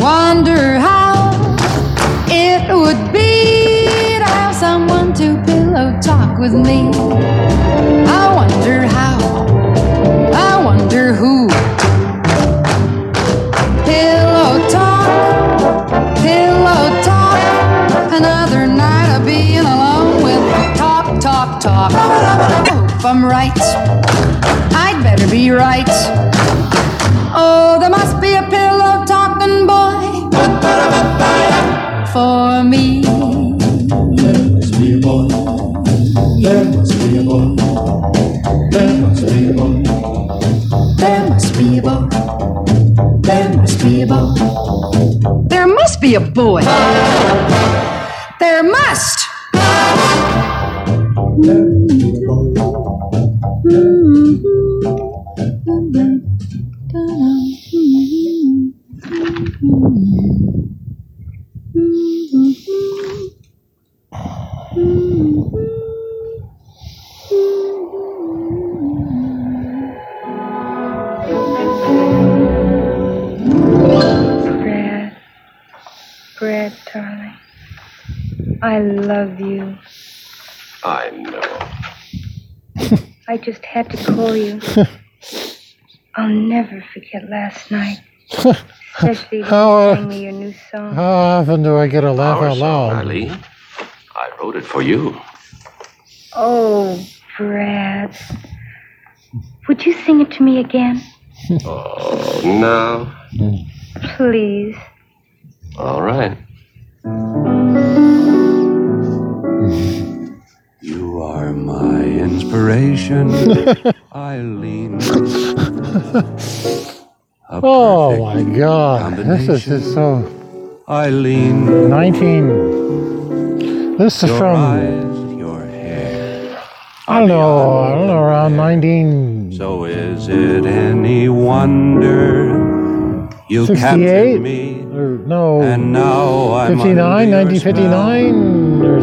Wonder how it would be to have someone to pillow talk with me. I wonder how. I wonder who. Pillow talk, pillow talk. Another night of being alone with talk, talk, talk. I hope I'm right. I'd better be right. Oh, there must be a pillow talking boy for me. There must be a boy. There must be a boy. There must be a boy. There must be a boy. There must be a boy. There must be a boy. There must. There must be a boy. Brad. Brad, Brad, darling. I love you. I know. I just had to call you. I'll never forget last night. Especially How, uh, sang me your new song. How often do I get a laugh Our out song, loud? Eileen. I wrote it for you. Oh, Brad. Would you sing it to me again? Oh, no. Please. All right. You are my inspiration, Eileen. A Oh my god. This is just so. Eileen. 19. This is from. eyes, your hair. I don't know. I don't know. Around 19. So is it any wonder you 68? captured me? Or, no. And now I'm 59, under your 1959? Or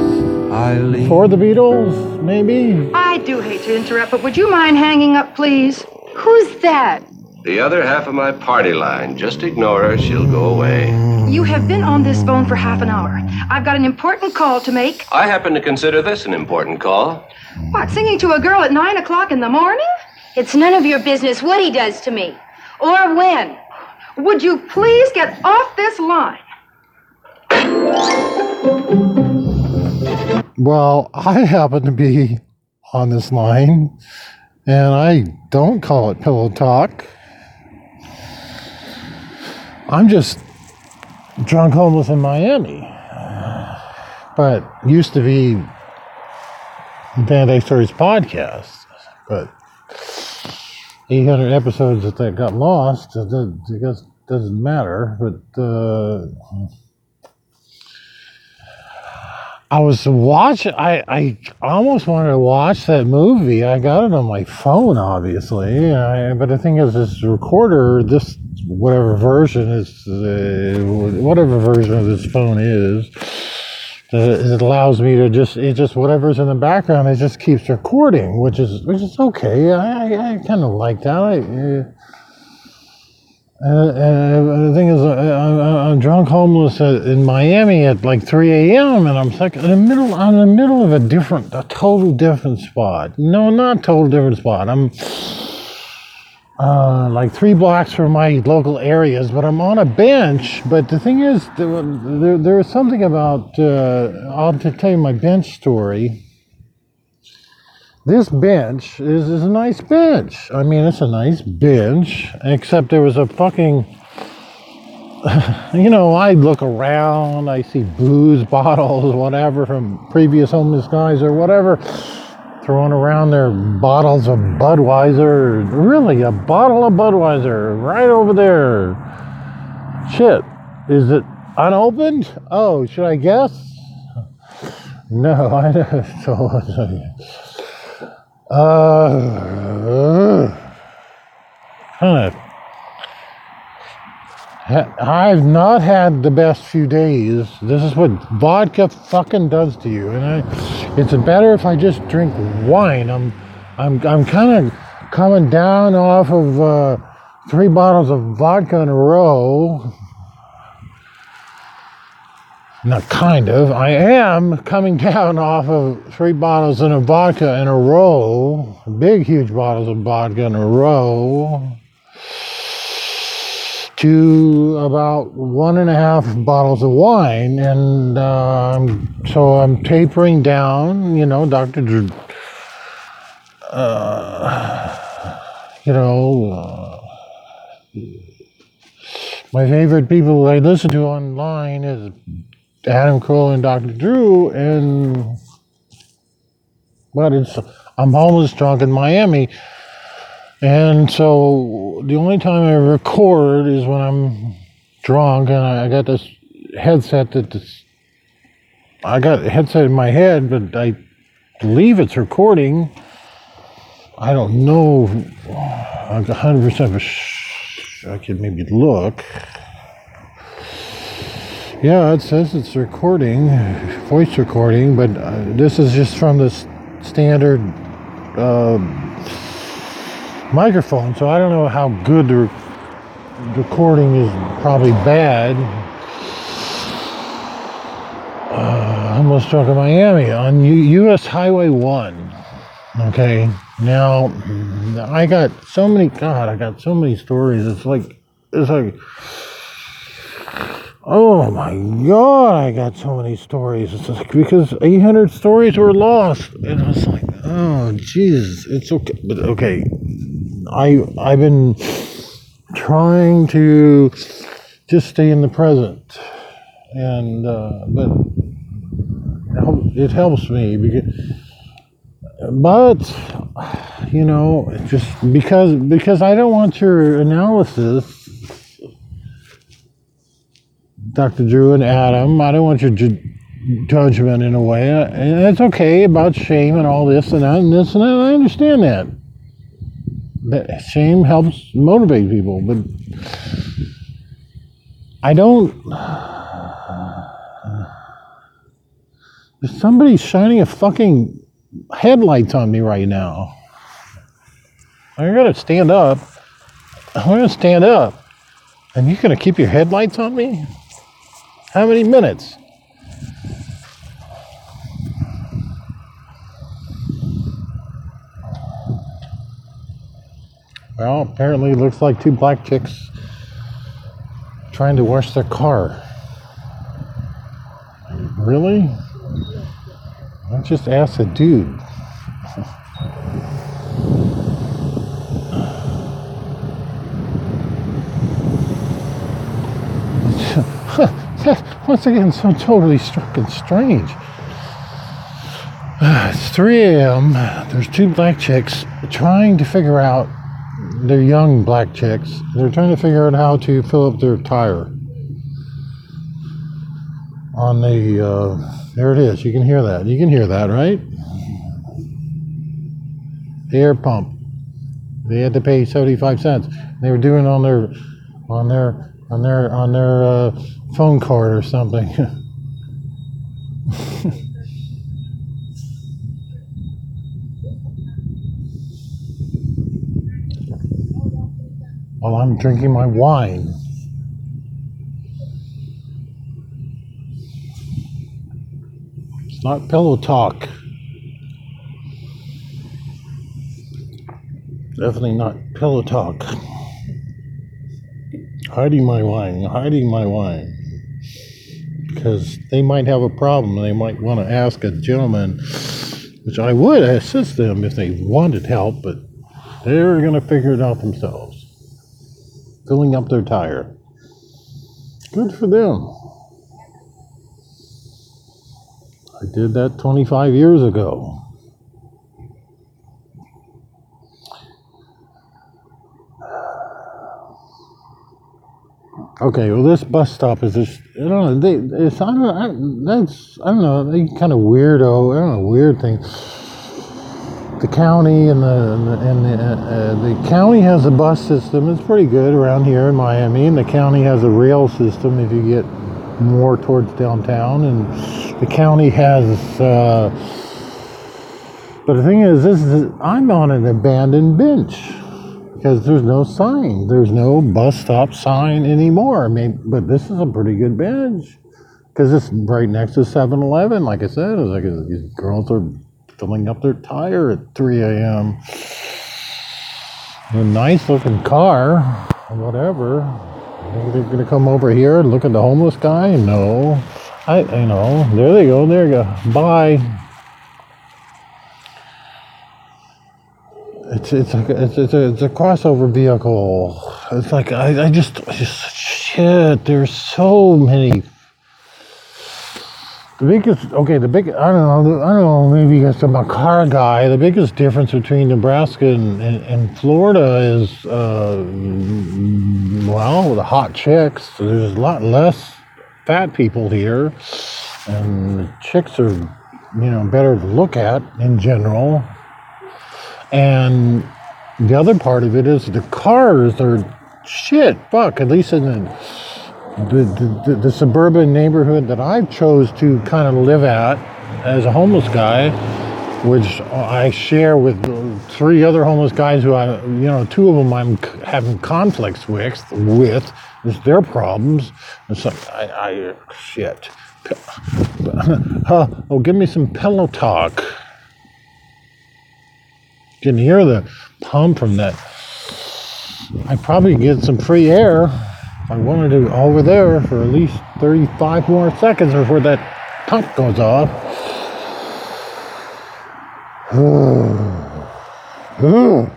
Eileen. for the Beatles, maybe? I do hate to interrupt, but would you mind hanging up, please? Who's that? The other half of my party line. Just ignore her. She'll go away. You have been on this phone for half an hour. I've got an important call to make. I happen to consider this an important call. What, singing to a girl at nine o'clock in the morning? It's none of your business what he does to me. Or when. Would you please get off this line? Well, I happen to be on this line, and I don't call it pillow talk. I'm just drunk homeless in Miami, but used to be Band Aid Stories podcast, but 800 episodes that, got lost, it, doesn't matter. But uh, I was watching. I I almost wanted to watch that movie. I got it on my phone, obviously. I, but the thing is, this recorder, this whatever version is, uh, whatever version of this phone is, it allows me to just it just whatever's in the background, it just keeps recording, which is which is okay. I I, I kind of like that. I, uh, uh, uh, the thing is, uh, I, I'm drunk homeless uh, in Miami at like 3 a.m. and I'm like in the middle, I'm in the middle of a different, a total different spot. No, not total different spot. I'm uh, like three blocks from my local areas, but I'm on a bench. But the thing is, there, there, there is something about, uh, I'll tell you my bench story. This bench is, is a nice bench. I mean, it's a nice bench, except there was a fucking. You know, I look around, I see booze bottles, whatever, from previous homeless guys or whatever, throwing around their bottles of Budweiser. Really, a bottle of Budweiser right over there. Shit, is it unopened? Oh, should I guess? No, I don't. Uh, of. Ha- I've not had the best few days. This is what vodka fucking does to you, and I, it's better if I just drink wine. I'm, I'm, I'm kind of coming down off of uh, three bottles of vodka in a row. Not kind of. I am coming down off of three bottles of vodka in a row, big, huge bottles of vodka in a row, to about one and a half bottles of wine. And um, so I'm tapering down, you know, Dr. Drew. Uh, you know, uh, my favorite people I listen to online is Adam Carolla and Dr. Drew, and but it's I'm homeless drunk in Miami, and so the only time I record is when I'm drunk, and I, got this headset that this, I got a headset in my head, but I believe it's recording. I don't know. I'm 100 percent. I could maybe look. Yeah, it says it's recording, voice recording, but uh, this is just from the standard uh, microphone, so I don't know how good the re- recording is. Probably bad. Uh, I'm almost in Miami on U- U.S. Highway One. Okay, now I got so many. God, I got so many stories. It's like it's like. Oh my god, I got so many stories. It's like because 800 stories were lost. And I was like, oh Jesus, it's okay. But okay, I I've been trying to just stay in the present, and uh, but it helps me because. But you know, just because because I don't want your analysis Dr. Drew and Adam. I don't want your ju- judgment in a way. Uh, And it's okay about shame and all this and that and this and that. I understand that. That shame helps motivate people, but I don't. There's somebody shining a fucking headlights on me right now. I'm gonna stand up. I'm gonna stand up. And you're gonna keep your headlights on me? How many minutes? Well, apparently it looks like two black chicks trying to wash their car. Really? I just asked a dude. Once again, so totally struck and strange. It's 3 a.m. There's two black chicks trying to figure out, they're young black chicks, they're trying to figure out how to fill up their tire. On the, uh, there it is. You can hear that. You can hear that, right? The air pump. They had to pay 75 cents. They were doing on their, on their, on their, on their uh, phone card or something. While I'm drinking my wine. It's not pillow talk. Definitely not pillow talk. Hiding my wine, hiding my wine. Because they might have a problem. They might want to ask a gentleman, which I would assist them if they wanted help, but they're going to figure it out themselves. Filling up their tire. Good for them. I did that 25 years ago. Okay, well, this bus stop is just, I don't know, they, it's, I don't know, I, that's, I don't know, they kind of weirdo, I don't know, weird thing. The county and the, and the, uh, the county has a bus system, it's pretty good around here in Miami, and the county has a rail system if you get more towards downtown, and the county has, uh, but the thing is, this is, I'm on an abandoned bench because there's no sign. There's no bus stop sign anymore. I mean, but this is a pretty good bench. because it's right next to 7-Eleven. Like I said, it's like uh, these girls are filling up their tire at 3 a.m. A nice looking car, whatever. Think they're gonna come over here and look at the homeless guy? No. I, you know, there they go. There you go. Bye. It's it's like it's it's a, it's a crossover vehicle. It's like I, I just just shit. There's so many. The biggest okay, the big I don't know I don't know maybe because I'm a car guy. The biggest difference between Nebraska and, and, and Florida is uh, well the hot chicks. There's a lot less fat people here, and the chicks are you know better to look at in general. And the other part of it is the cars are shit. Fuck, at least in the the, the, the, suburban neighborhood that I chose to kind of live at as a homeless guy, which I share with three other homeless guys who I, you know, two of them I'm having conflicts with, with, it's their problems. It's I, I shit. Oh, give me some pillow talk. You can hear the pump from that. I probably get some free air. if I wanted to over there for at least 35 more seconds before that pump goes off. Pillow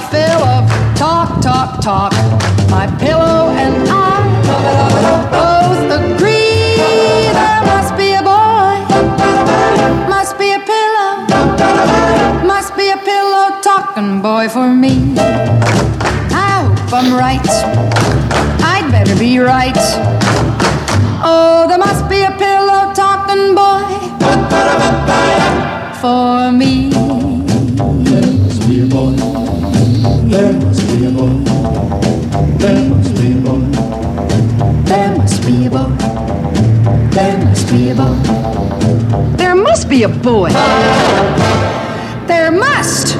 fill of talk, talk, talk. My pillow and I both agree there must be a boy, must be a pillow, must be a pillow talking boy for me. I hope I'm right. I'd better be right. Oh, there must be a pillow talking boy for me. Boy. There must be a boy. There must be a boy. There must be a boy. There must be a boy. There must.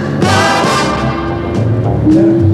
There